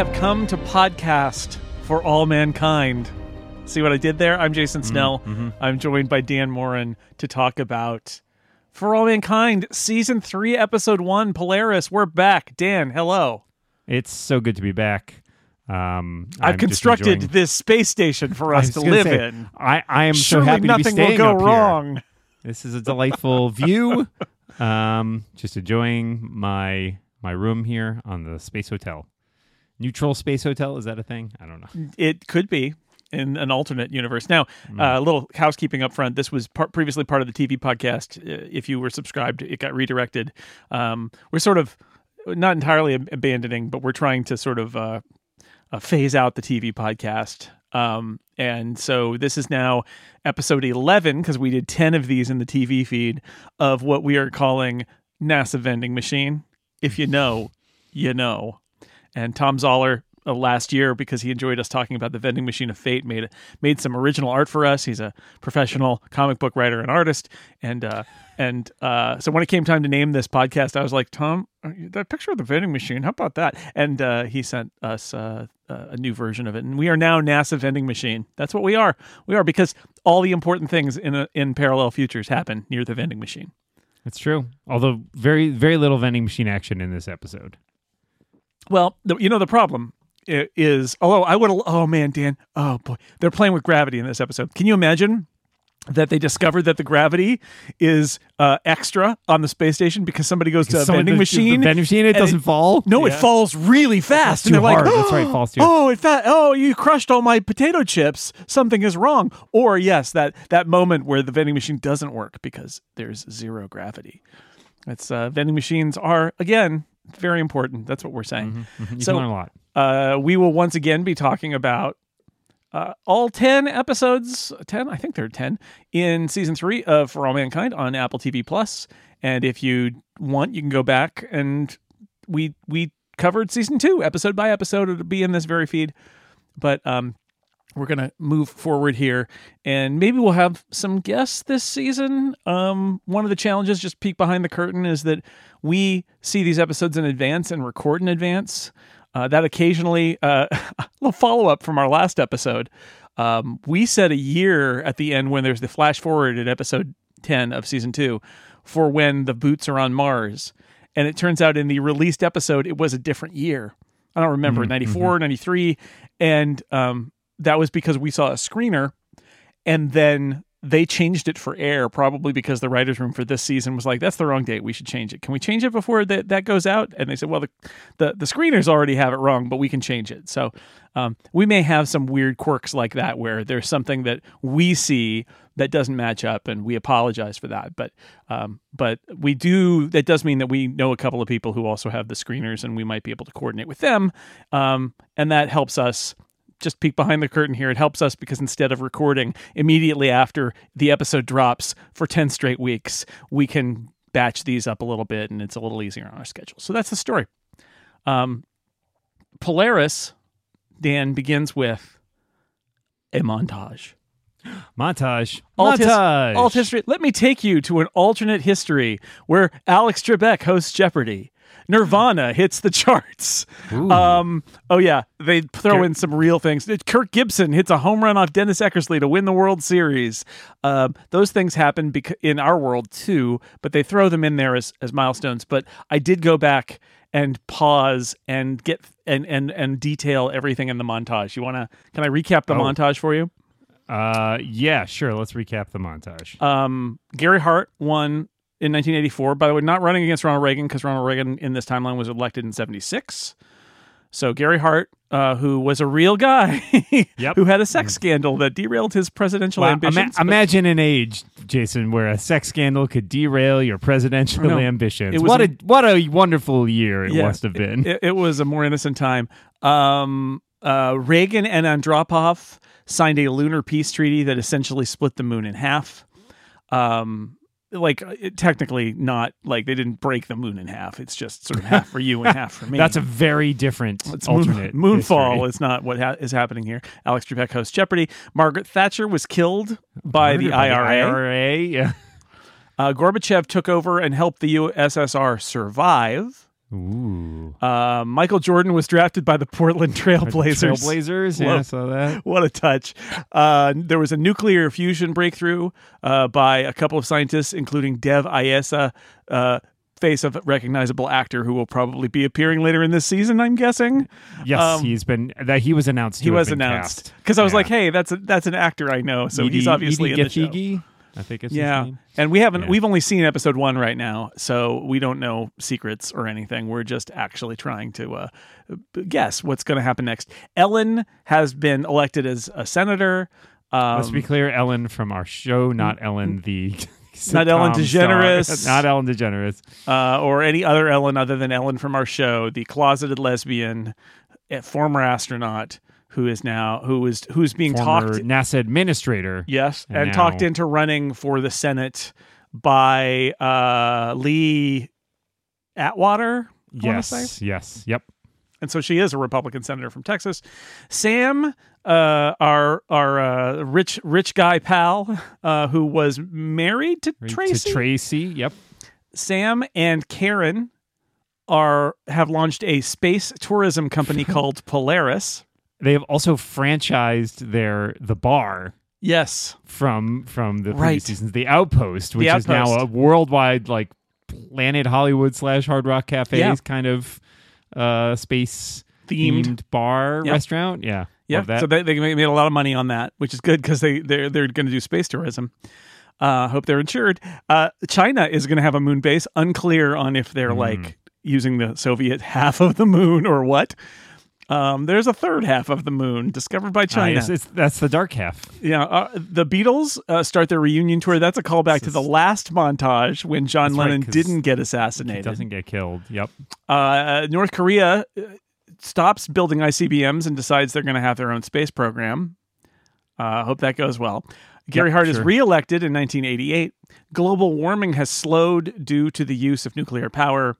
have come to podcast for all mankind. See what I did there? I'm Jason Snell. I'm joined by Dan Moren to talk about For All Mankind, Season 3, Episode 1, Polaris. We're back. Dan, hello. It's so good to be back. Um, I've I'm constructed this space station for us to live say, in. I, I am Surely so happy nothing to be staying will go up here. wrong. This is a delightful view. Um, just enjoying my my room here on the space hotel. Neutral space hotel is that a thing? I don't know. It could be in an alternate universe. Now, Hmm. uh, a little housekeeping up front. This was part, previously part of the TV podcast. Uh, If you were subscribed, it got redirected. Um, we're sort of not entirely abandoning, but we're trying to sort of uh, uh, phase out the TV podcast. Um, and so this is now episode 11 because we did 10 of these in the TV feed of what we are calling NASA Vending Machine. If you know, you know. And Thom Zahler uh, last year, because he enjoyed us talking about the vending machine of fate, made made some original art for us. He's a professional comic book writer and artist, and uh, and uh, so when it came time to name this podcast, I was like, Tom, that picture of the vending machine, how about that? And uh, he sent us uh, uh, a new version of it, and we are now NASA Vending Machine. That's what we are. We are because all the important things in a, in parallel futures happen near the vending machine. It's true. Although very very little vending machine action in this episode. Well, the, you know the problem is although I would oh man Dan oh boy they're playing with gravity in this episode. Can you imagine that they discovered that the gravity is uh, extra on the space station because somebody goes to a vending the- the machine? vending machine, it doesn't fall. No, it falls really fast, too and they're hard. like, That's right, it falls too- Oh, it fa- oh, you crushed all my potato chips. Something is wrong. Or yes, that that moment where the vending machine doesn't work because there's zero gravity. It's uh, vending machines are again very important. That's what we're saying. Mhm. You So- can learn a lot. Uh, we will once again be talking about uh, all 10 episodes 10 i think there are 10 in season 3 of for all mankind on apple tv Plus. plus and if you want you can go back and we we covered season 2 episode by episode it'll be in this very feed but um we're gonna move forward here and maybe we'll have some guests this season um one of the challenges just peek behind the curtain is that we see these episodes in advance and record in advance uh, that occasionally uh, a little follow up from our last episode. Um, we said a year at the end when there's the flash forward at episode 10 of season two for when the boots are on Mars. And it turns out in the released episode, it was a different year. I don't remember, 94, 93. And um, that was because we saw a screener and then they changed it for air probably because the writers room for this season was like that's the wrong date. We should change it. Can we change it before that, that goes out? And they said well the, the the screeners already have it wrong but we can change it. So um, we may have some weird quirks like that where there's something that we see that doesn't match up and we apologize for that. But um, but we do that does mean that we know a couple of people who also have the screeners and we might be able to coordinate with them. Um, and that helps us just peek behind the curtain here. It helps us because instead of recording immediately after the episode drops for 10 straight weeks, we can batch these up a little bit and it's a little easier on our schedule. So that's the story. Um, Polaris, Dan, begins with a montage. Montage. Alt, his- Montage. alt history. Let me take you to an alternate history where Alex Trebek hosts Jeopardy. Nirvana hits the charts. Um, oh yeah, they throw Kirk- in some real things. Kirk Gibson hits a home run off Dennis Eckersley to win the World Series. Um, those things happen bec- in our world too, but they throw them in there as, as milestones. But I did go back and pause and get and and and detail everything in the montage. You want to? Can I recap the Oh. montage for you? Uh, yeah, sure. Let's recap the montage. Um, Gary Hart won in 1984. By the way, not running against Ronald Reagan because Ronald Reagan in this timeline was elected in 76. So Gary Hart, uh, who was a real guy, Yep. who had a sex scandal that derailed his presidential Wow, ambitions. ima- imagine an age, Jason, where a sex scandal could derail your presidential No, ambitions. it was what a- a what a wonderful year it Yeah, must have been. it, it was a more innocent time. Um, uh, Reagan and Andropov signed a lunar peace treaty that essentially split the moon in half. Um, like it, technically not like they didn't break the moon in half. It's just sort of half for you and half for me. That's a very different It's moon, alternate moonfall history. is not what ha- is happening here. Alex Trebek hosts Jeopardy. Margaret Thatcher was killed by the by IRA. IRA, yeah. Uh, Gorbachev took over and helped the USSR survive. Ooh. Uh, Michael Jordan was drafted by the Portland Trailblazers. Trailblazers. Yeah, I saw that. What a touch. Uh, there was a nuclear fusion breakthrough uh, by a couple of scientists, including Dev Ayesa, uh, face of recognizable actor who will probably be appearing later in this season, I'm guessing. Yes, Um, he's been that he was announced. He was announced. Because I was Yeah. like, hey, that's a, that's an actor I know. So Edie- he's obviously Edie in the show. I think it's Yeah, and we haven't. Yeah. We've only seen episode one right now, so we don't know secrets or anything. We're just actually trying to uh, guess what's going to happen next. Ellen has been elected as a senator. Um, Let's be clear, Ellen from our show, not Ellen the. Not Ellen sitcom star. DeGeneres. Not Ellen DeGeneres. uh, or any other Ellen other than Ellen from our show, the closeted lesbian, uh, former astronaut who is now who is who's being Former talked. NASA administrator. Yes, and, And talked into running for the Senate by uh, Lee Atwater. I. Yes. Yes. Yep. and so she is a Republican senator from Texas. Sam, uh, our our uh, rich rich guy pal, uh, who was married to Tracy. To Tracy. Yep. Sam and Karen are have launched a space tourism company called Polaris. They have also franchised their the bar Yes, from from the Right. previous seasons, the Outpost, which is now a worldwide like Planet Hollywood slash Hard Rock Cafe Yeah. kind of uh space themed. themed bar Yeah. restaurant. Yeah. Yeah, so they, they made a lot of money on that, which is good because they they're they're going to do space tourism. Uh, hope they're insured. Uh, China is going to have a moon base. Unclear on if they're Hmm. like using the Soviet half of the moon or what. Um, there's a third half of the moon discovered by Ah, China. it's, that's the dark half. yeah, uh, the Beatles uh, start their reunion tour. That's a callback to the last montage when John Lennon right, didn't get assassinated. He doesn't get killed. Yep. Uh, North Korea uh, stops building ICBMs and decides they're going to have their own space program. Uh, hope that goes well. Gary Yep, Hart is reelected in 1988. Global warming has slowed due to the use of nuclear power.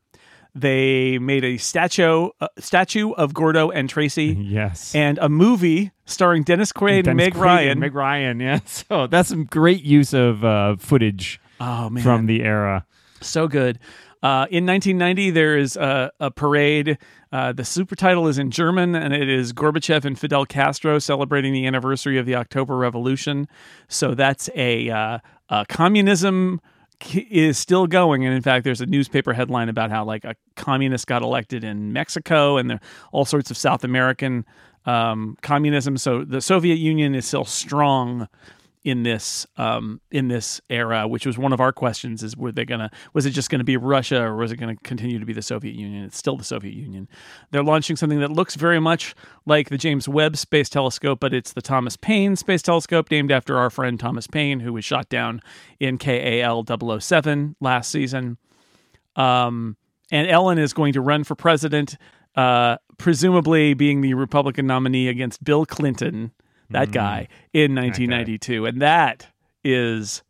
They made a statue uh, statue of Gordo and Tracy Yes. and a movie starring Dennis Quaid and Dennis Meg Quaid Ryan. and Meg Ryan. Yeah. So that's some great use of uh, footage oh man, from the era. So good. Uh, in 1990, there is a, a parade. Uh, the super title is in German, and it is Gorbachev and Fidel Castro celebrating the anniversary of the October Revolution. So that's a, uh, uh, communism is still going, and in fact, there's a newspaper headline about how like a communist got elected in Mexico, and there all sorts of South American um, communism. So the Soviet Union is still strong in this um, in this era, which was one of our questions: is were they gonna was it just to be Russia or was it to continue to be the Soviet Union? It's still the Soviet Union. They're launching something that looks very much like the James Webb Space Telescope, but it's the Thomas Paine Space Telescope, named after our friend Thomas Paine, who was shot down in KAL 007 last season. Um, and Ellen is going to run for president, uh, presumably being the Republican nominee against Bill Clinton, Mm-hmm. that guy, in 1992. And that is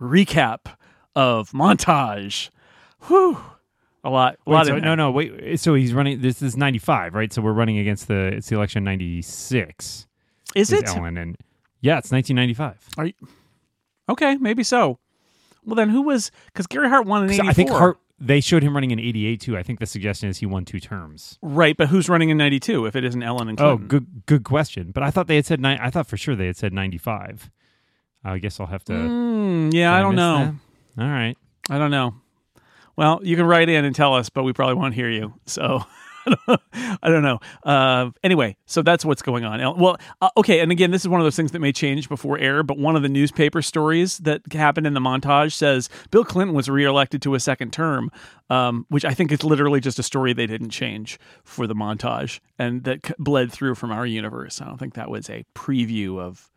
recap of montage. Whew. A lot. A Wait, lot so, no, no, wait. So he's running. This is ninety five, right? So we're running against the. It's the election ninety six. Is it? Ellen and yeah, it's nineteen ninety five. are you Okay, maybe so. Well, then who was? Because Gary Hart won in 84. I think Hart. They showed him running in eighty eight too. I think the suggestion is he won two terms. Right, but who's running in 92 if it isn't Ellen and Oh, good, good question. But I thought they had said nine. I thought for sure they had said ninety five. I guess I'll have to. Mm, yeah, I don't know. that? All right. I don't know. Well, you can write in and tell us, but we probably won't hear you. So I don't know. Uh, anyway, so that's what's going on. Well, uh, okay. And again, this is one of those things that may change before air, but one of the newspaper stories that happened in the montage says Bill Clinton was reelected to a second term, um, which I think is literally just a story they didn't change for the montage and that c- bled through from our universe. I don't think that was a preview of.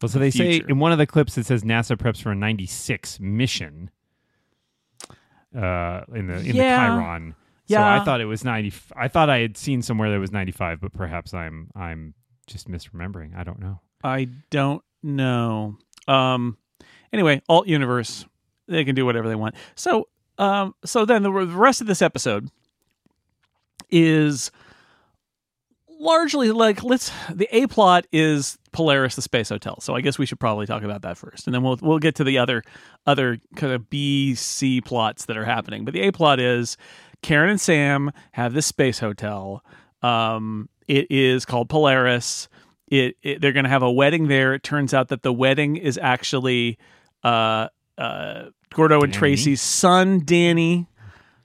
Well, so they say in one of the clips it says NASA preps for a ninety six mission. Uh, in the in Yeah. the chyron. So Yeah. I thought it was ninety. I thought I had seen somewhere that was ninety five, but perhaps I'm I'm just misremembering. I don't know. I don't know. Um, anyway, alt universe, they can do whatever they want. So, um, so then the, the rest of this episode is largely like let's the a plot is Polaris the space hotel. So I guess we should probably talk about that first, and then we'll we'll get to the other other kind of B C plots that are happening. But the a plot is Karen and Sam have this space hotel. Um, it is called Polaris. It, it they're going to have a wedding there. It turns out that the wedding is actually uh, uh, Gordo and Danny. Tracy's son, Danny,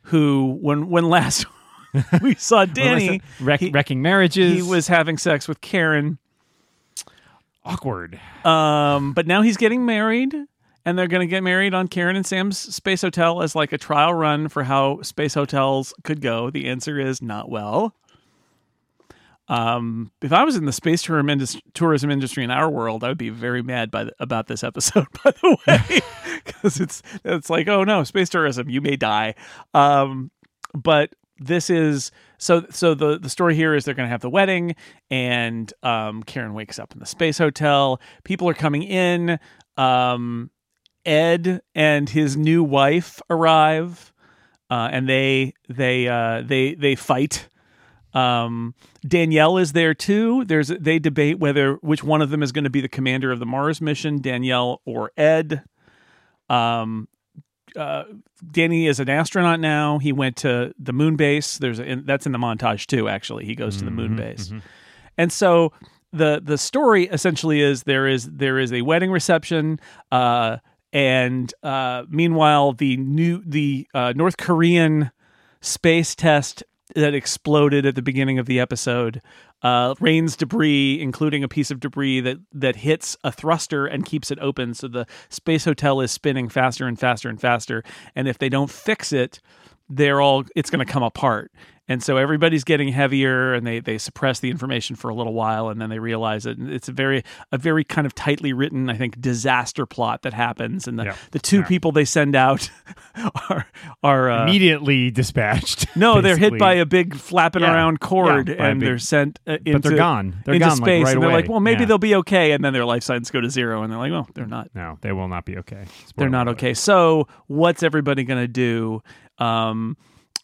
who when when last we saw Danny, Wreck, he- wrecking marriages. he was having sex with Karen. awkward. Um, but now he's getting married, and they're going to get married on Karen and Sam's Space Hotel as like a trial run for how space hotels could go. The answer is not well. Um, if I was in the space tourism, indus- tourism industry in our world, I would be very mad by about this episode. By the way, because it's it's like, oh no, space tourism, you may die. Um, but this is so so the the story here is they're going to have the wedding and um Karen wakes up in the space hotel people are coming in um Ed and his new wife arrive uh and they they uh they they fight um Danielle is there too there's they debate whether which one of them is going to be the commander of the Mars mission Danielle or Ed um uh, Danny is an astronaut now. He went to the moon base. There's a, that's in the montage too. Actually, he goes to the moon base, and so the the story essentially is there is there is a wedding reception, uh, and uh, meanwhile the new the uh, North Korean space test that exploded at the beginning of the episode uh, rains debris, including a piece of debris that that hits a thruster and keeps it open. So the space hotel is spinning faster and faster and faster. And if they don't fix it, they're all it's going to come apart. And so everybody's getting heavier, and they they suppress the information for a little while, and then they realize it. And it's a very a very kind of tightly written, I think, disaster plot that happens. And the Yeah. the two Yeah. people they send out are are uh, Immediately dispatched. no, they're hit by a big flapping Yeah. around cord, and big- they're sent uh, into But they're gone. They're into gone like, space, right and they're like, "Well, maybe they'll be okay," and then their life signs go to zero, and they're like, "Well, they're not. No, they will not be okay. They're not okay." So, what's everybody going to do? Um,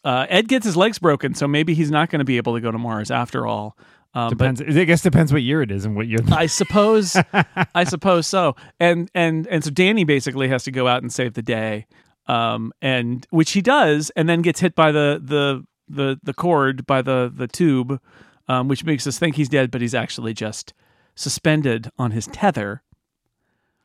uh, Ed gets his legs broken, so maybe he's not going to be able to go to Mars after all. Um, but Depends. I guess depends what year it is and what year. I suppose, I suppose so. And and and so Danny basically has to go out and save the day, um, and which he does, and then gets hit by the the the the cord by the the tube, um, which makes us think he's dead, but he's actually just suspended on his tether.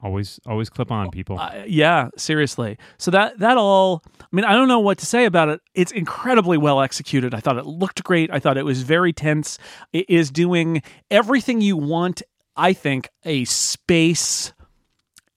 Always, always clip on people. Uh, yeah, seriously. So that that all, I mean, I don't know what to say about it. It's incredibly well executed. I thought it looked great. I thought it was very tense. It is doing everything you want. I think a space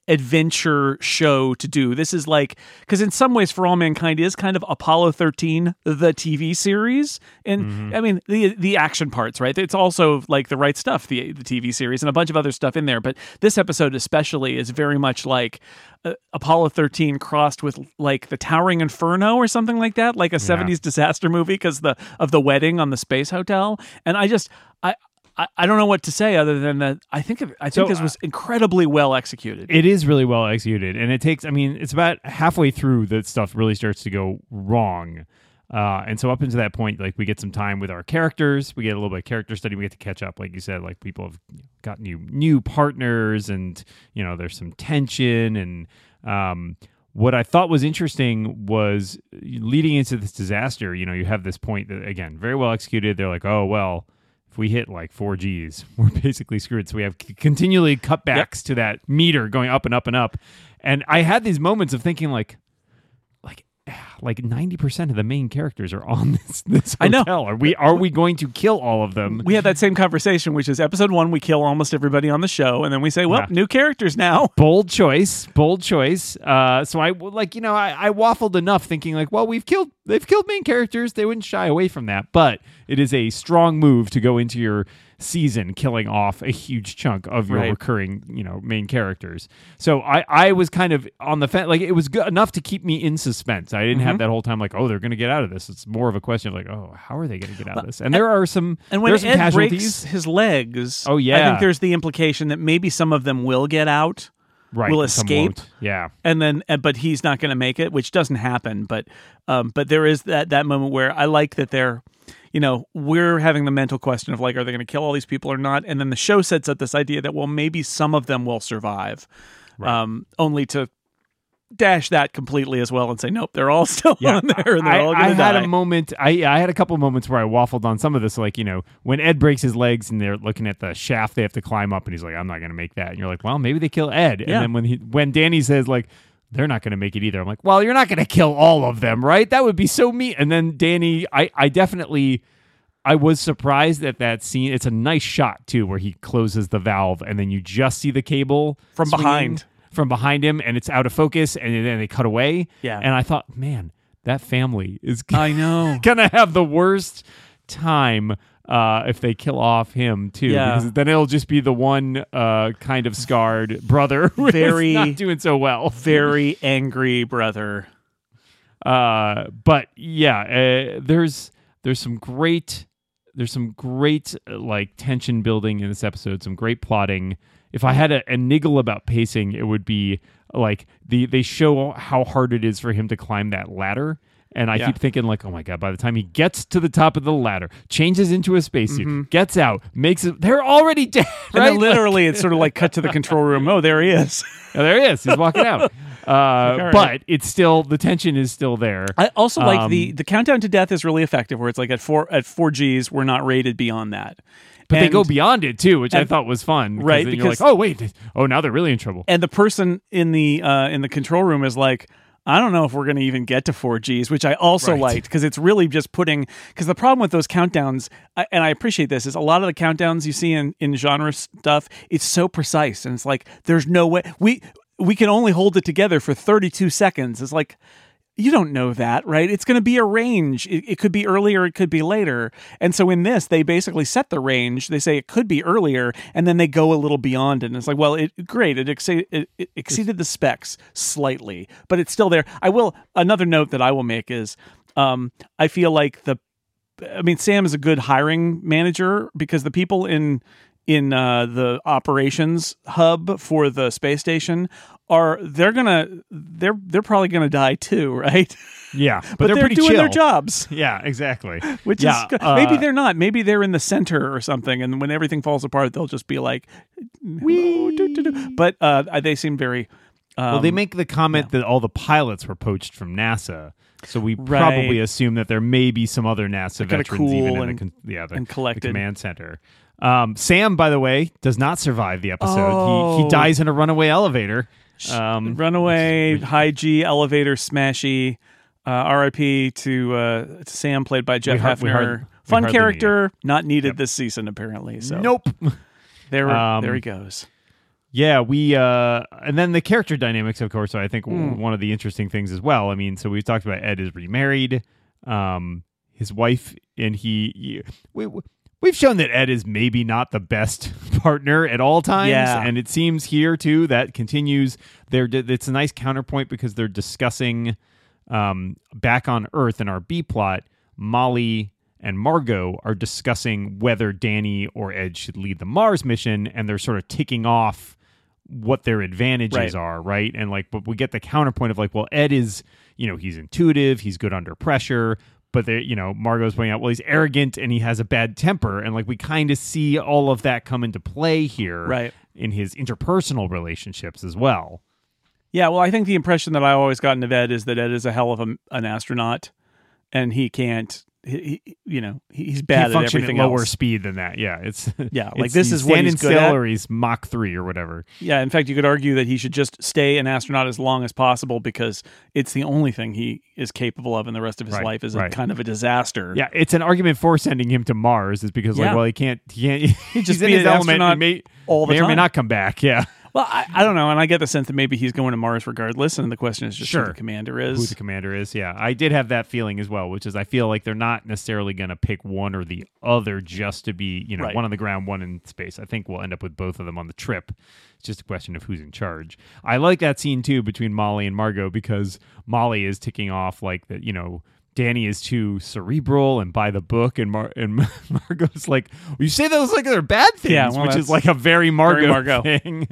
adventure show to do. This is like because in some ways, For All Mankind is kind of Apollo thirteen, the TV series, and I mean the the action parts, right? It's also like the right stuff, the the TV series, and a bunch of other stuff in there. But this episode especially is very much like uh, Apollo thirteen crossed with like the Towering Inferno or something like that, like a seventies disaster movie because the of the wedding on the space hotel. And I just I. I, I don't know what to say other than that. I think I think So, this was incredibly well executed. It is really well executed, and it takes. I mean, it's about halfway through that stuff really starts to go wrong. Uh, and so up until that point, like we get some time with our characters, we get a little bit of character study, we get to catch up, like you said, like people have got new new partners, and you know there's some tension. And um, what I thought was interesting was leading into this disaster. You know, you have this point that again very well executed. They're like, oh well, if we hit like four Gs, we're basically screwed. So we have c- continually cutbacks to that meter going up and up and up. And I had these moments of thinking like, like, like ninety percent of the main characters are on this this I know. hotel. Are we are we going to kill all of them? we had that same conversation, which is episode one, we kill almost everybody on the show, and then we say, well, Yeah. new characters now. bold choice bold choice uh so i like you know I, I waffled enough thinking like well we've killed they've killed main characters they wouldn't shy away from that but it is a strong move to go into your season killing off a huge chunk of your Right. recurring you know main characters so i i was kind of on the fence like it was good enough to keep me in suspense i didn't Mm-hmm. Have that whole time like oh they're gonna get out of this it's more of a question of like oh how are they gonna get out of this and there are some And when there's some Ed casualties breaks his legs, Oh, yeah, I think there's the implication that maybe some of them will get out, right will escape. yeah and then but he's not going to make it, which doesn't happen. But um, but there is that that moment where I like that they're. You know, we're having the mental question of like, are they going to kill all these people or not? And then the show sets up this idea that well, maybe some of them will survive, um, only to dash that completely as well and say nope, they're all still Yeah, on there and they're I, all I going to had die. a moment. I I had a couple moments where I waffled on some of this, like you know, when Ed breaks his legs and they're looking at the shaft they have to climb up, and he's like, "I'm not going to make that," and you're like, "Well, maybe they kill Ed." Yeah. And then when he when Danny says like. They're not going to make it either. I'm like, well, you're not going to kill all of them, right? That would be so mean. And then Danny, I, I definitely, I was surprised at that scene. It's a nice shot too, where he closes the valve, and then you just see the cable From swinging behind. From behind him, and it's out of focus, and then they cut away. Yeah. and I thought, man, that family is I know. gonna have the worst time uh, if they kill off him too. Yeah. Because then it'll just be the one uh, kind of scarred brother Very- not doing so well. Very angry brother. Uh, but yeah, uh, there's there's some great there's some great uh, like tension building in this episode. Some great plotting. If I had a, a niggle about pacing, it would be like the they show how hard it is for him to climb that ladder. And I Yeah. keep thinking, like, oh my god! By the time he gets to the top of the ladder, changes into a spacesuit, gets out, makes it, they're already dead. And Right? literally, it's sort of like cut to the control room. Oh, there he is. Oh, there he is. He's walking out. Uh, right. But it's still the tension is still there. I also like the Um, the countdown to death is really effective. Where it's like at four at four Gs, we're not rated beyond that. But they go beyond it too, which I thought was fun. Right, then you're because- like, oh wait, oh now they're really in trouble. and the person in the uh, in the control room is like I don't know if we're going to even get to 4Gs, which I also Right. liked because it's really just putting. Because the problem with those countdowns, I- and I appreciate this, is a lot of the countdowns you see in, in genre stuff, it's so precise. And it's like, there's no way. We, we can only hold it together for 32 seconds. It's like, you don't know that, right? It's going to be a range. It, it could be earlier, it could be later. And so in this, they basically set the range. They say it could be earlier, and then they go a little beyond it. And it's like, well, it great. It, it, it exceeded the specs slightly, but it's still there. I will. Another note that I will make is, um, I feel like the, I mean, Sam is a good hiring manager because the people in in uh, the operations hub for the space station are they're gonna they're they're probably gonna die too, right? Yeah, but, but they're, they're, doing chill. their jobs, Yeah, exactly. which yeah, is uh, maybe they're not. Maybe they're in the center or something, and when everything falls apart, they'll just be like, but uh, they seem very. Um, well, they make the comment that all the pilots were poached from NASA, so we probably assume that there may be some other NASA veterans even cool in and- the yeah the, and the collected. command center. Um, Sam, by the way, does not survive the episode. He he Oh. dies in a runaway elevator. Um, Runaway, high G, elevator, smashy. Uh, R.I.P. to uh, to Sam, played by Jeff we Hephner. we Fun character, not needed this season apparently. So Nope. there, Um, there he goes. Yeah, we uh and then the character dynamics, of course, So I think Hmm. one of the interesting things as well. I mean, so we've talked about Ed is remarried, um, his wife, and he. he- we, we've shown that Ed is maybe not the best partner at all times, Yeah. and it seems here too that continues. There, it's a nice counterpoint because they're discussing um, back on Earth in our B plot. Molly and Margot are discussing whether Danny or Ed should lead the Mars mission, and they're sort of ticking off what their advantages Right. are, right? And like, but we get the counterpoint of like, well, Ed is, you know, he's intuitive, he's good under pressure, but they, you know, Margot's pointing out, well, he's arrogant and he has a bad temper, and like we kind of see all of that come into play here, Right. In his interpersonal relationships as well. Yeah, well, I think the impression that I always got in of Ed is that Ed is a hell of a, an astronaut, and he can't. He, he- you know, he's bad at everything at lower else. speed than that. Yeah, it's Yeah, like it's- this is what he's good still, or he's Mach three or whatever. Yeah, in fact, you could argue that he should just stay an astronaut as long as possible because it's the only thing he is capable of, and the rest of his Right, life is right. a kind of a disaster. Yeah, it's an argument for sending him to Mars is because like, Yeah. well, he can't, he can't, he's just in be his an element. may, all the may or may not come back. Yeah, Well, I, I don't know, and I get the sense that maybe he's going to Mars regardless, and the question is just Sure. who the commander is. Who the commander is. Yeah, I did have that feeling as well, which is I feel like they're not necessarily going to pick one or the other just to be, you know, Right. one on the ground, one in space. I think we'll end up with both of them on the trip. It's just a question of who's in charge. I like that scene too between Molly and Margot because Molly is ticking off like that, you know. Danny is too cerebral and by the book, and Mar- and Margot's like, well, "You say those like they're bad things," Yeah, well, which is like a very Margot, Margot. thing.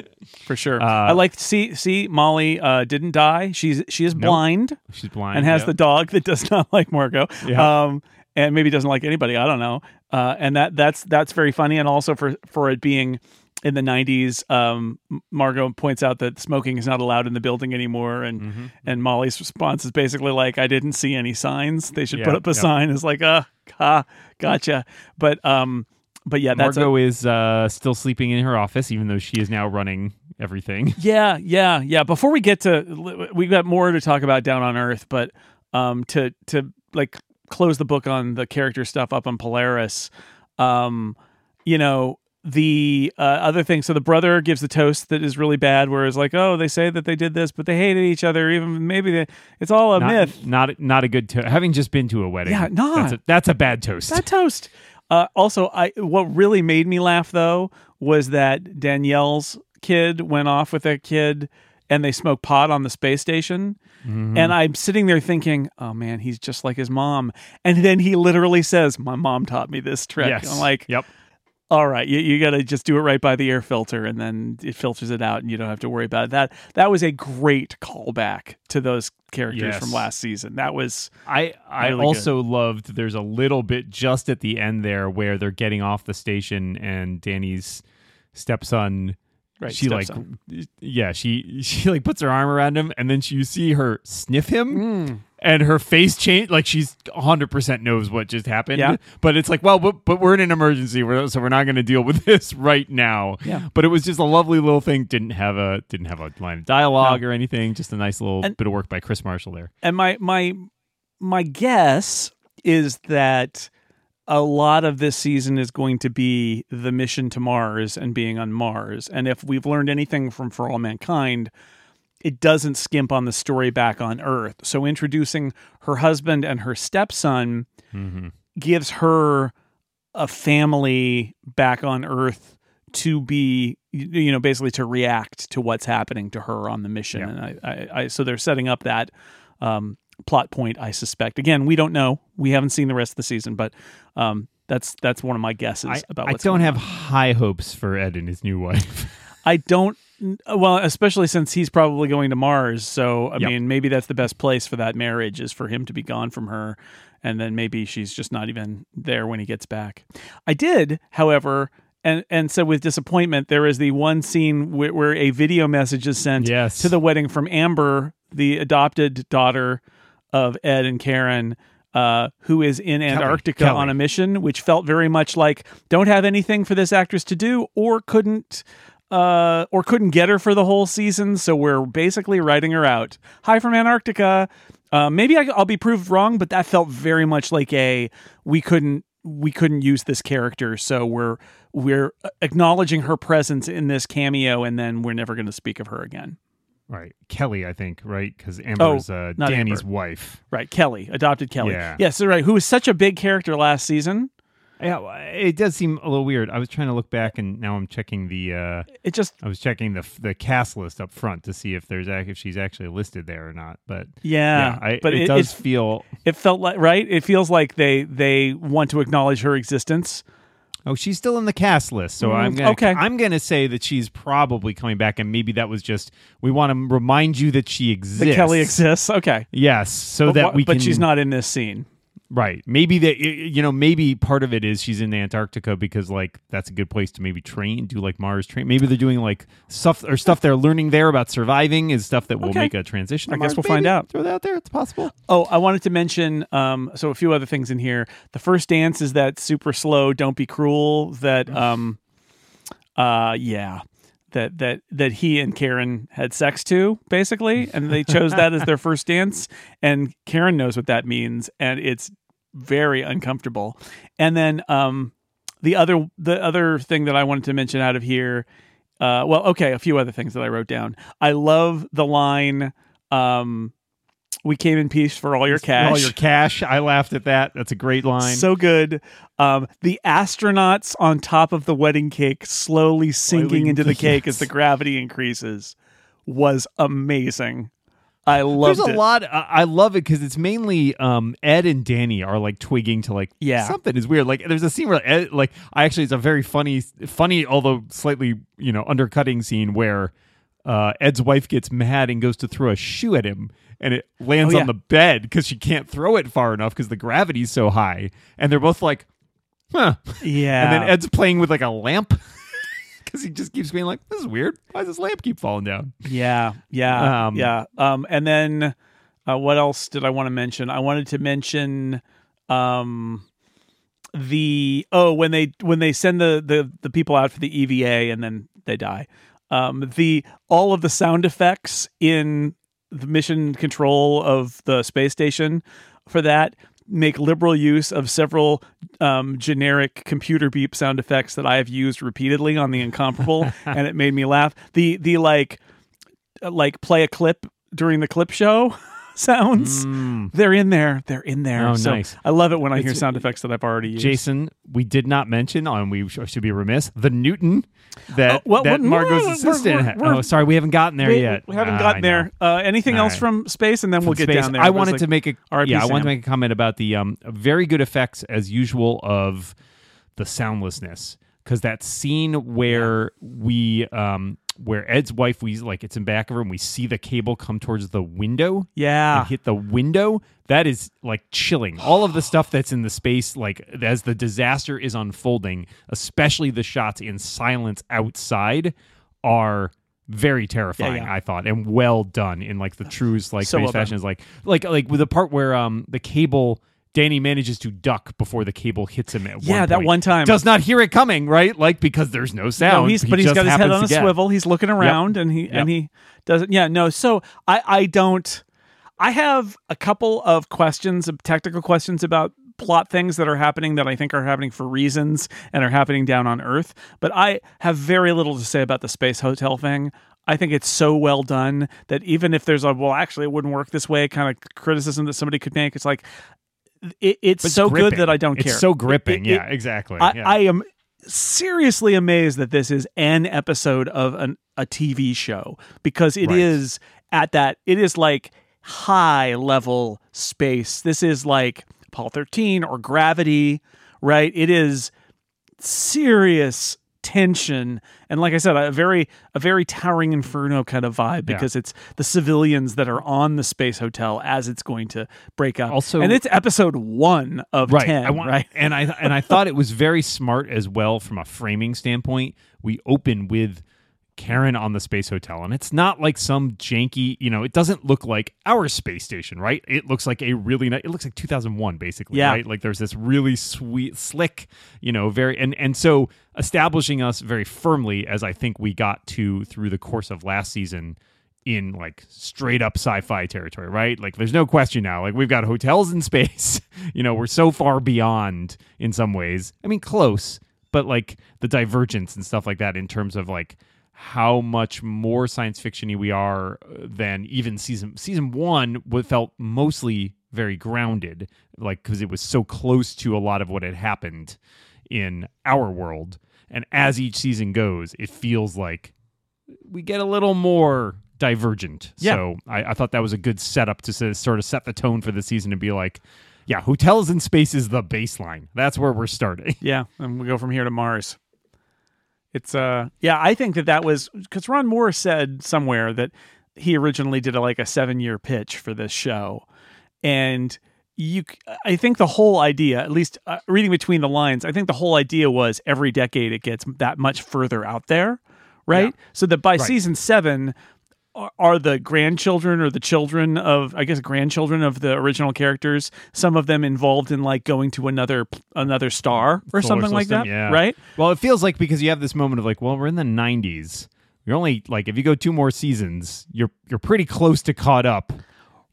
for sure. Uh, I like to see see Molly uh, didn't die. She's she is blind She's blind and has yeah. the dog that does not like Margot. Yeah. Um, and maybe doesn't like anybody. I don't know. Uh, and that that's that's very funny, and also for for it being in the 90s, um, Margot points out that smoking is not allowed in the building anymore, and Mm-hmm. and Molly's response is basically like, "I didn't see any signs. They should put up a yep. sign." It's like, "Uh, ha, gotcha." But um, but yeah, that's a- is uh, still sleeping in her office, even though she is now running everything. Yeah, yeah, yeah. Before we get to, we've got more to talk about down on Earth, but um, to to like close the book on the character stuff up on Polaris, um, you know the uh, other thing. So the brother gives the toast that is really bad, whereas like, oh, they say that they did this, but they hated each other. Even maybe they, it's all a not, myth. Not not a good. To- having just been to a wedding, Yeah, not. That's a, that's a bad toast. That toast. Uh, also, I what really made me laugh though was that Danielle's kid went off with a kid and they smoked pot on the space station. Mm-hmm. And I'm sitting there thinking, oh man, he's just like his mom. And then he literally says, My mom taught me this trick. yes. I'm like, yep. All right, you, you got to just do it right by the air filter and then it filters it out and you don't have to worry about it. That that was a great callback to those characters Yes. from last season. That was I I Really also loved. There's a little bit just at the end there where they're getting off the station and Danny's stepson. Right. she like, yeah, she she like puts her arm around him, and then she, you see her sniff him, Mm. and her face change. Like she's 100 percent knows what just happened. Yeah. but it's like, well, but, but we're in an emergency, we're, so we're not going to deal with this right now. Yeah. but it was just a lovely little thing. Didn't have a didn't have a line of dialogue or anything. Just a nice little And- bit of work by Chris Marshall there. and my my my guess is that a lot of this season is going to be the mission to Mars and being on Mars. And if we've learned anything from For All Mankind, it doesn't skimp on the story back on Earth. So introducing her husband and her stepson Mm-hmm. gives her a family back on Earth to be you know basically to react to what's happening to her on the mission Yeah. and I, I, I so they're setting up that um, plot point i suspect again we don't know we haven't seen the rest of the season but um, that's that's one of my guesses I, about I don't have on. high hopes for Ed and his new wife. i don't well especially since he's probably going to mars so i Yep. mean maybe that's the best place for that marriage is for him to be gone from her and then maybe she's just not even there when he gets back i did however and and so with disappointment there is the one scene where, where a video message is sent Yes. to the wedding from amber the adopted daughter of ed and karen uh, who is in Antarctica Kelly. on a mission, which felt very much like don't have anything for this actress to do, or couldn't, uh, or couldn't get her for the whole season. So we're basically writing her out. Hi from Antarctica. Uh, maybe I, I'll be proved wrong, but that felt very much like a we couldn't we couldn't use this character, so we're we're acknowledging her presence in this cameo, and then we're never going to speak of her again. Right, Kelly, I think, right, because Amber's uh, not Danny's Amber. wife. Right, Kelly, adopted Kelly. Yeah. Yes, right. Who was such a big character last season. Yeah, it does seem a little weird. I was trying to look back, and now I'm checking the. Uh, It just I was checking the the cast list up front to see if there's if she's actually listed there or not. But yeah, I, but it, it, does it, feel. it felt like right. It feels like they they want to acknowledge her existence. Oh, she's still in the cast list, so Mm, I'm gonna, okay. I'm gonna say that she's probably coming back, and maybe that was just we want to remind you that she exists. That Kelly exists. Okay, Yes, so but, that we but can. she's not in this scene. Right. Maybe that you know, maybe part of it is she's in Antarctica because like that's a good place to maybe train, do like Mars train. Maybe they're doing like stuff or stuff they're learning there about surviving is stuff that will Okay. make a transition. I guess Mars. we'll find out. Throw that out there. It's possible. Oh, I wanted to mention um so a few other things in here. The first dance is that super slow don't be cruel that um uh yeah. That that that he and Karen had sex to basically and they chose that as their first dance and Karen knows what that means and it's very uncomfortable. And then um the other the other thing that I wanted to mention out of here uh well okay, a few other things that I wrote down. I love the line um we came in peace for all your cash. All your cash. I laughed at that. That's a great line. So good. Um, the astronauts on top of the wedding cake slowly sinking Slowly- into the cake as the gravity increases was amazing. I loved There's a it. lot. I, I love it because it's mainly um, Ed and Danny are like twigging to like Yeah. something is weird. Like there's a scene where Ed like I actually it's a very funny funny although slightly you know undercutting scene where uh, Ed's wife gets mad and goes to throw a shoe at him and it lands Oh, yeah. on the bed because she can't throw it far enough because the gravity's so high and they're both like huh Yeah. and then Ed's playing with like a lamp. because he just keeps being like, "This is weird. Why does this lamp keep falling down?" Yeah, yeah, Um, yeah. Um, and then uh, what else did I want to mention? I wanted to mention um, the oh when they when they send the the the people out for the EVA and then they die. Um, the all of the sound effects in the mission control of the space station for that make liberal use of several um, generic computer beep sound effects that I have used repeatedly on the incomparable, and it made me laugh. The the like uh, like play a clip during the clip show sounds. They're in there. They're in there. Mm. Oh, So nice. I love it when I hear sound effects that I've already used. Jason, we did not mention, and we should be remiss, the Newton that Oh, well, that Margot's we're- assistant. we're- had. we're- oh, sorry, we haven't gotten there we, yet. we haven't Ah, gotten there. Uh, anything All else right. from space, and then we'll get space. down there. I wanted like- to make a R.I.P. yeah, I wanted to make a comment about the um very good effects as usual of the soundlessness because that scene where we um where Ed's wife we like it's in back of her and we see the cable come towards the window yeah. and hit the window that is like chilling all of the stuff that's in the space like as the disaster is unfolding especially the shots in silence outside are very terrifying yeah. i thought and well done in like the truest like So space well fashion is like like like with the part where um the cable Danny manages to duck before the cable hits him at Yeah, one that one time. does not hear it coming right like because there's no sound No, he's He but he's got his head on a swivel. He's looking around, and he and he doesn't. Yeah, no. So I I don't. I have a couple of questions, of technical questions about plot things that are happening that I think are happening for reasons and are happening down on Earth. But I have very little to say about the space hotel thing. I think it's so well done that even if there's a well, actually, it wouldn't work this way kind of criticism that somebody could make, it's like it, it's But so gripping. good that I don't care. it's so gripping It- it- yeah exactly I, yeah. I am seriously amazed that this is an episode of an, a TV show because it is Right. at that it is like high level space. This is like Apollo 13 or Gravity, right? It is serious tension and like I said a very a very towering inferno kind of vibe Yeah. because it's the civilians that are on the space hotel as it's going to break up. Also- and it's episode 1 of right. 10, I want, right? And I and I thought it was very smart as well from a framing standpoint. We open with Karen on the space hotel, and it's not like some janky. You know, it doesn't look like our space station, right? It looks like a really nice. It looks like 2001, basically, Yeah. right? Like there's this really sweet, slick, you know, very and and so establishing us very firmly as I think we got to through the course of last season in like straight up sci-fi territory, right? Like there's no question now. Like we've got hotels in space. you know, we're so far beyond in some ways. I mean, close, but like the divergence and stuff like that in terms of like how much more science fictiony we are uh, than even season season 1 what felt mostly very grounded like cuz it was so close to a lot of what had happened in our world and as each season goes it feels like we get a little more divergent. Yeah. So I, I thought that was a good setup to sort of set the tone for the season and be like, yeah, hotels in space is the baseline. That's where we're starting. Yeah, and we go from here to Mars. It's uh yeah, I think that that was cuz Ron Moore said somewhere that he originally did a, like a 7-year pitch for this show. And you I think the whole idea, at least uh, reading between the lines, I think the whole idea was every decade it gets that much further out there, right? So that by season 7 are- are the grandchildren or the children of I guess grandchildren of the original characters. Some of them involved in like going to another another star or Solar something like that, yeah. right? Well, it feels like because you have this moment of like, well, we're in the 90s. You're only like if you go two more seasons, you're you're pretty close to caught up.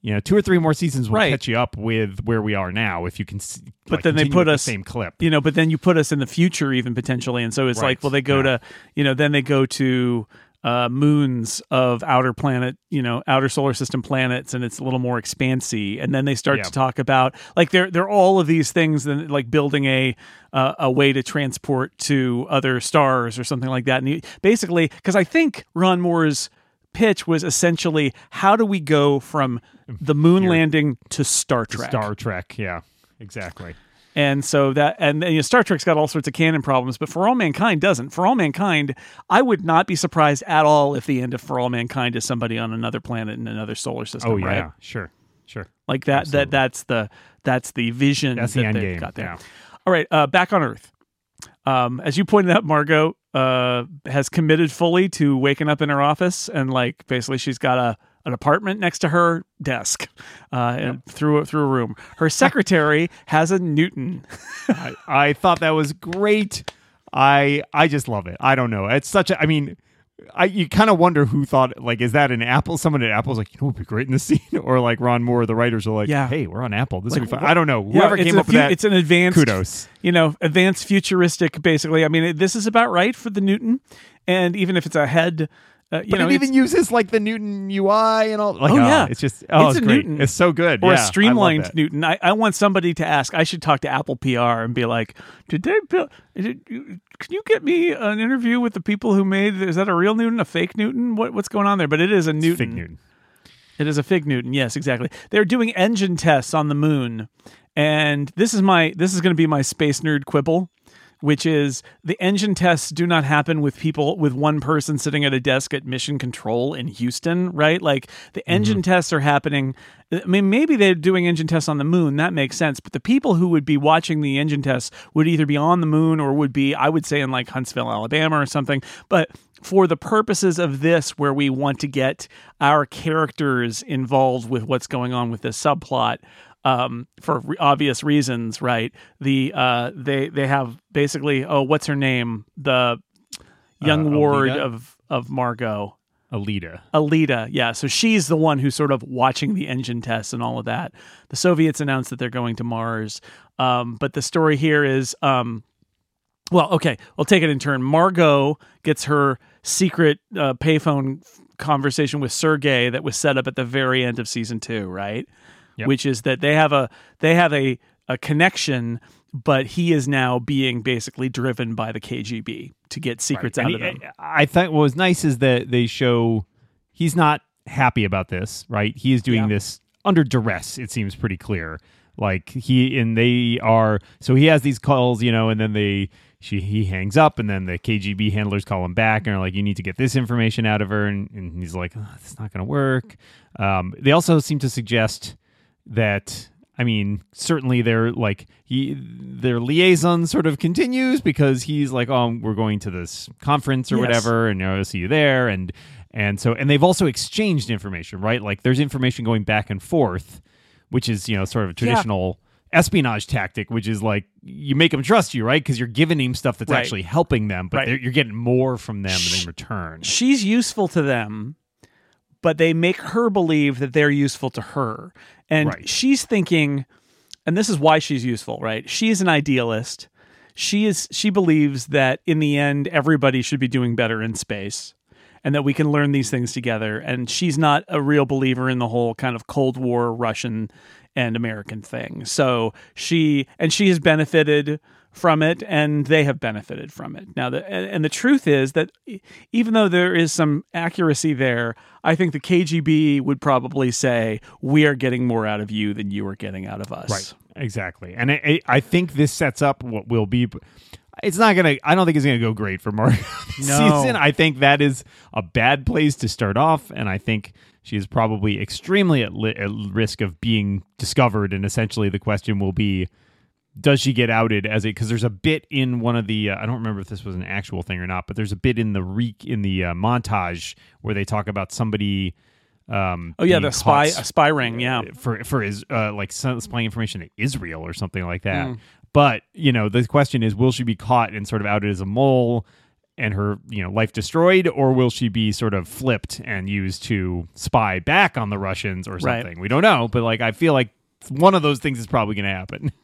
You know, two or three more seasons will Right. catch you up with where we are now if you can. s- But like, then they put with the us- same clip. You know, but then you put us in the future even potentially, and so it's Right, like, well, they go yeah. to you know, then they go to uh, moons of outer planet, you know, outer solar system planets, and it's a little more expansy. And then they start Yeah. to talk about like they're they're all of these things, and like building a uh, a way to transport to other stars or something like that. And basically, because I think Ron Moore's pitch was essentially how do we go from the moon landing to Star Trek? Star Trek, yeah, exactly. And so that, and, and you know, Star Trek's got all sorts of canon problems, but For All Mankind doesn't. For All Mankind, I would not be surprised at all if the end of For All Mankind is somebody on another planet in another solar system. Oh yeah, right? sure, sure. like that. Absolutely. That that's the that's the vision That's the end they've game, got there. yeah. All right, uh, back on Earth. Um, as you pointed out, Margot, uh, has committed fully to waking up in her office and like basically she's got a an apartment next to her desk uh, and through a, through a room. Her secretary has a Newton. I, I thought that was great. I I just love it. I don't know. It's such a. I mean, I you kind of wonder who thought like is that an Apple? Someone at Apple's like you know would be great in the scene, or like Ron Moore, the writers are like, Yeah. hey, we're on Apple. This Like, would be fun. what- I don't know. Whoever it's came up with that, It's an advanced kudos. you know, advanced futuristic, basically. I mean, this is about right for the Newton, and even if it's a head, uh, you But know, it even uses like the Newton UI and all. Like, Oh, yeah. it's just oh, It's it's, a great. Newton. It's so good. or yeah, I a streamlined that. Newton. I, I want somebody to ask. I should talk to Apple PR and be like, "Did they build? Did you, can you get me an interview with the people who made? Is that a real Newton? A fake Newton? What what's going on there? But it is a Newton. Fig Newton. It is a fig Newton. Yes, exactly. They're doing engine tests on the moon, and this is my this is going to be my space nerd quibble, which is the engine tests do not happen with people with one person sitting at a desk at mission control in Houston, right? Like the mm-hmm. engine tests are happening. I mean, maybe they're doing engine tests on the moon. That makes sense. But the people who would be watching the engine tests would either be on the moon or would be, I would say, in like Huntsville, Alabama or something. But for the purposes of this, where we want to get our characters involved with what's going on with this subplot, um, for re- obvious reasons, right? The uh, they they have basically, oh, what's her name? The young Uh, ward of of Margo. Aleida. Aleida, yeah. So she's the one who's sort of watching the engine tests and all of that. The Soviets announced that they're going to Mars. Um, but the story here is um, well, okay, we'll take it in turn. Margo gets her secret uh, payphone conversation with Sergei that was set up at the very end of season two, right? Yep. Which is that they have a they have a a connection, but he is now being basically driven by the KGB to get secrets out And of he- them. I think what was nice is that they show he's not happy about this, right? He is doing Yeah. this under duress. It seems pretty clear. Like he and they are. So he has these calls, you know, and then they she he hangs up, and then the KGB handlers call him back and are like, "You need to get this information out of her," and, and he's like, oh, "It's not going to work." Um, they also seem to suggest that I mean, certainly their like he their liaison sort of continues because he's like, "Oh, we're going to this conference or Yes. whatever, and you know, I'll see you there." And and so and they've also exchanged information, right? Like there's information going back and forth, which is you know sort of a traditional espionage tactic, which is like you make them trust you, right? Because you're giving him stuff that's Right. actually helping them, but Right. you're getting more from them in return. she's useful to them, but they make her believe that they're useful to her. And Right. she's thinking, and this is why she's useful, right? She is an idealist. She is she believes that in the end everybody should be doing better in space and that we can learn these things together. And she's not a real believer in the whole kind of Cold War Russian and American thing. So she and she has benefited from it and they have benefited from it. Now the and and the truth is that even though there is some accuracy there, I think the KGB would probably say we are getting more out of you than you are getting out of us. Right. Exactly. And I, think this sets up what will be. It's not gonna. I don't think it's gonna go great for this No. season. I think that is a bad place to start off, and I think she is probably extremely at, li- at risk of being discovered. And essentially, the question will be. Does she get outed as a? Because there's a bit in one of the. Uh, I don't remember if this was an actual thing or not, but there's a bit in the reek in the uh, montage where they talk about somebody. Um, Oh yeah, the spy a spy ring, yeah. for for his uh, like supplying information to Israel or something like that. Mm. But you know, the question is, will she be caught and sort of outed as a mole and her you know life destroyed, or will she be sort of flipped and used to spy back on the Russians or Right. something? We don't know, but like I feel like one of those things is probably going to happen.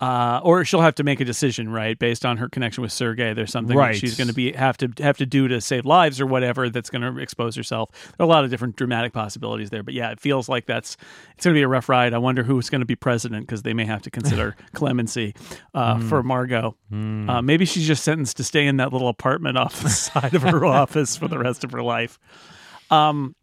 uh, or she'll have to make a decision, right, based on her connection with Sergei. There's something that Right. she's going to be have to have to do to save lives or whatever that's going to expose herself. There are a lot of different dramatic possibilities there, but yeah, it feels like that's it's going to be a rough ride. I wonder who's going to be president because they may have to consider clemency uh, for Margo. Uh, maybe she's just sentenced to stay in that little apartment off the side of her office for the rest of her life. Um,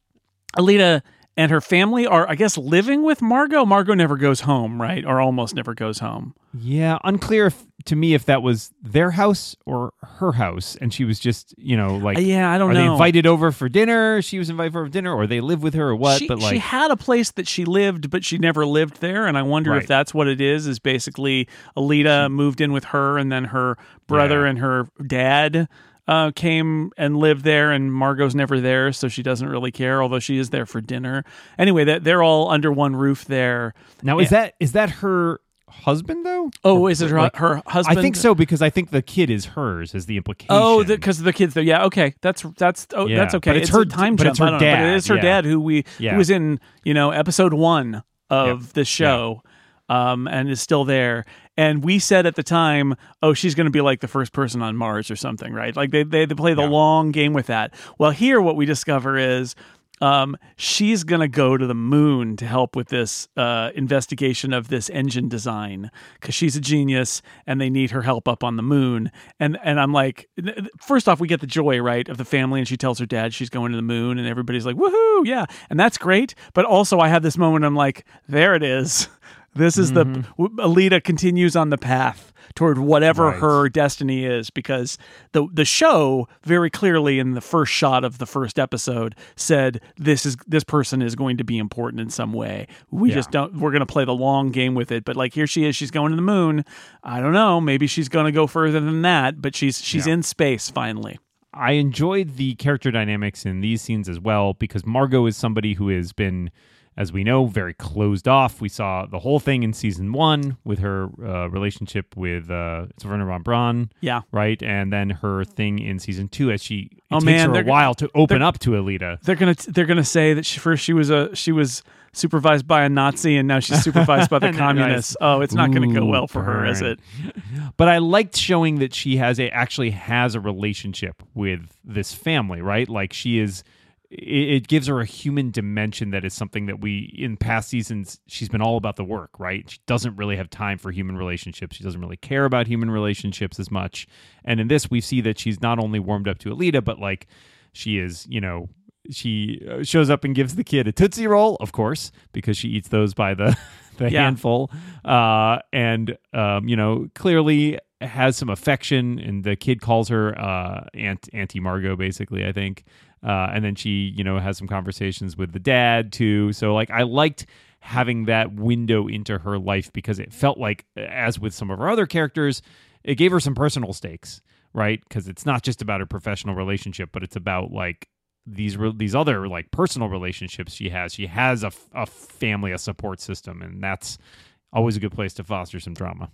Aleida and her family are, I guess, living with Margo. Margo never goes home, right, or almost never goes home. yeah, unclear if, to me if that was their house or her house, and she was just you know like Uh, yeah, I don't are they know. invited over for dinner? She was invited over for dinner, or they live with her, or what? She, but she like had a place that she lived, but she never lived there. And I wonder if that's what it is. Is basically Aleida moved in with her, and then her brother Yeah. and her dad uh, came and lived there, and Margo's never there, so she doesn't really care. Although she is there for dinner. Anyway, that they're all under one roof there. Now is that is that her husband though? Oh, Or, is it her, like, her husband? I think so because I think the kid is hers is the implication. Oh, because the kids there. Yeah, okay, that's that's oh, Yeah, that's okay. but it's a her- time but jump. it's her don't know, but dad, it is her yeah. dad who we Yeah. who was in you know episode one of Yep. the show, um, and is still there. And we said at the time, oh, she's going to be like the first person on Mars or something, right? Like they they, they play the Yeah. long game with that. Well, here what we discover is. Um, she's gonna go to the moon to help with this uh, investigation of this engine design because she's a genius and they need her help up on the moon. And and I'm like, first off, we get the joy right of the family, and she tells her dad she's going to the moon, and everybody's like, woohoo, yeah, and that's great. But also, I had this moment. I'm like, there it is. This is the mm-hmm. Aleida continues on the path toward whatever Right. her destiny is because the the show very clearly in the first shot of the first episode said this is this person is going to be important in some way. We Yeah. just don't we're going to play the long game with it. But like here she is, she's going to the moon. I don't know, maybe she's going to go further than that, but she's she's Yeah. in space finally. I enjoyed the character dynamics in these scenes as well because Margot is somebody who has been, as we know, very closed off. We saw the whole thing in season one with her uh, relationship with uh, it's Wernher von Braun, Yeah. right? And then her thing in season two as she it Oh, takes man, her a while to open up to Aleida. They're gonna they're gonna say that she first she was a she was supervised by a Nazi and now she's supervised by the Nice. communists. Oh, it's not gonna go well for her, is it? But I liked showing that she has a actually has a relationship with this family, right? Like she is it, it gives her a human dimension that is something that we in past seasons she's been all about the work, right? She doesn't really have time for human relationships. She doesn't really care about human relationships as much. And in this we see that she's not only warmed up to Aleida, but like she is, you know, she uh, shows up and gives the kid a tootsie roll, of course, because she eats those by the the Yeah. handful, uh, and um, you know clearly has some affection. And the kid calls her uh, Aunt Auntie Margo, basically, I think. Uh, and then she, you know, has some conversations with the dad too. So like, I liked having that window into her life because it felt like, as with some of her other characters, it gave her some personal stakes, right? Because it's not just about her professional relationship, but it's about like these re- these other like personal relationships she has. She has a, f- a family, a support system, and that's always a good place to foster some drama.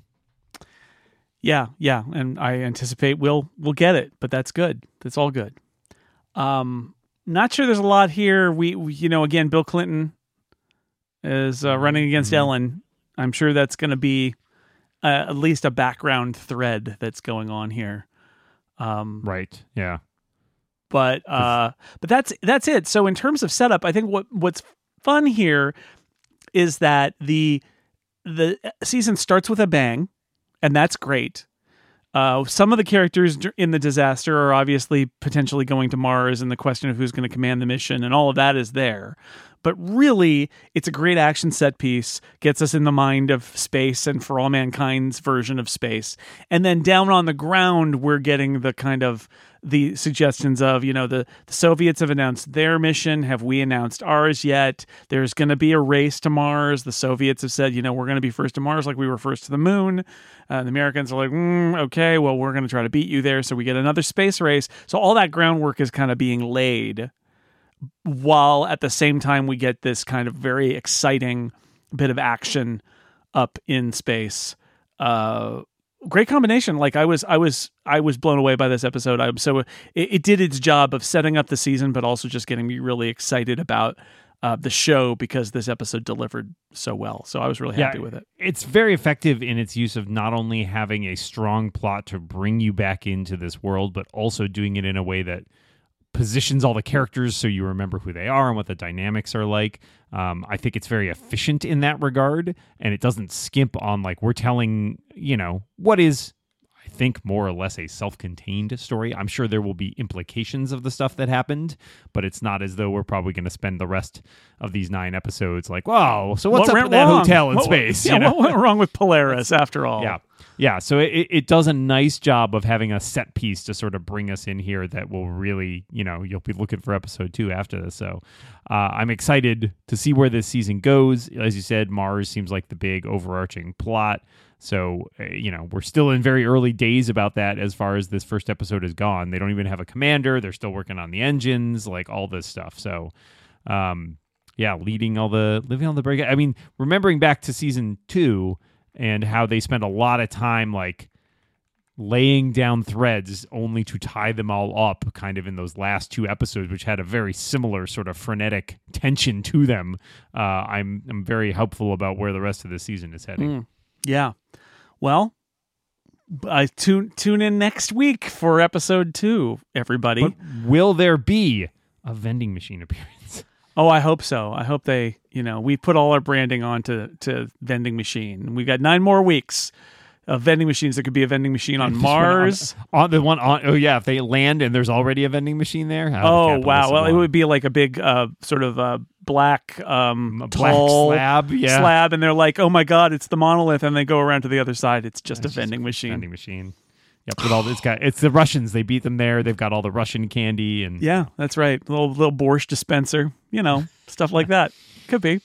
Yeah, yeah, and I anticipate we'll we'll get it, but that's good. That's all good. Um, not sure there's a lot here. We, we you know, again, Bill Clinton is uh, running against Mhm. Ellen. I'm sure that's going to be uh, at least a background thread that's going on here. Um, Right. Yeah. but uh, but that's that's it. So in terms of setup, I think what what's fun here is that the the season starts with a bang, and that's great. Uh, some of the characters in the disaster are obviously potentially going to Mars, and the question of who's going to command the mission, and all of that is there. But really, it's a great action set piece, gets us in the mind of space and for all mankind's version of space. And then down on the ground, we're getting the kind of the suggestions of, you know, the, the Soviets have announced their mission. Have we announced ours yet? There's going to be a race to Mars. The Soviets have said, you know, we're going to be first to Mars like we were first to the moon. Uh, the Americans are like, mm, okay, well, we're going to try to beat you there. So we get another space race. So all that groundwork is kind of being laid while at the same time we get this kind of very exciting bit of action up in space. Uh, great combination. Like I was, I was, I was blown away by this episode. I'm so it, it did its job of setting up the season, but also just getting me really excited about uh, the show because this episode delivered so well. So I was really happy with it. It's very effective in its use of not only having a strong plot to bring you back into this world, but also doing it in a way that positions all the characters so you remember who they are and what the dynamics are like. Um, I think it's very efficient in that regard, and it doesn't skimp on like we're telling you know what is. Think more or less a self-contained story. I'm sure there will be implications of the stuff that happened, but it's not as though we're probably going to spend the rest of these nine episodes like, "Wow, so what's What up with that wrong? hotel in What- space?" Yeah, you know? what went wrong with Polaris after all? Yeah. Yeah. So it, it does a nice job of having a set piece to sort of bring us in here that will really, you know, you'll be looking for episode two after this. So uh, I'm excited to see where this season goes. As you said, Mars seems like the big overarching plot. So, uh, you know, we're still in very early days about that as far as this first episode has gone. They don't even have a commander. They're still working on the engines, like all this stuff. So, um, yeah, leading all the living on the break. I mean, remembering back to season two and how they spent a lot of time like laying down threads only to tie them all up kind of in those last two episodes which had a very similar sort of frenetic tension to them uh, I'm, I'm very hopeful about where the rest of the season is heading Mm. Yeah. Well, I tune tune in next week for episode two, everybody. but will there be a vending machine appearance oh, I hope so. I hope they, you know, we put all our branding onto to vending machine. We've got nine more weeks of vending machines. There could be a vending machine on Just one on- Mars. on the one on oh yeah if they land and there's already a vending machine there Oh wow! Well, it would be like a big, uh, sort of uh, black, um, A black slab yeah slab, and they're like, "Oh my god, it's the monolith!" And they go around to the other side. It's just a just vending machine. vending machine yep with all it's got it's the russians they beat them there they've got all the russian candy and Yeah, that's right. Little little borscht dispenser, you know, stuff like that. Could be.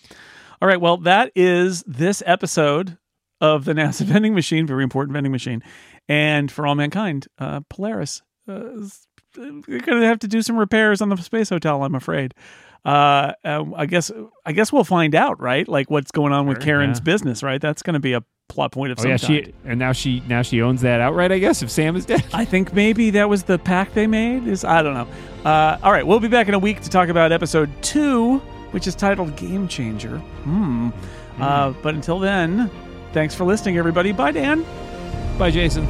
All right. Well, that is this episode of the NASA vending machine, very important vending machine, and for all mankind, uh, Polaris. Uh, is- we're gonna have to do some repairs on the space hotel. I'm afraid. Uh, uh, I guess I guess we'll find out, right? Like what's going on with Karen's yeah. business, right? That's going to be a plot point of oh some yeah kind. she and now she now she owns that outright i guess if sam is dead I think maybe that was the pact they made. Is I don't know. Uh, all right, we'll be back in a week to talk about episode two, which is titled "Game Changer." Hmm. Uh, but until then, thanks for listening, everybody. Bye, Dan. bye jason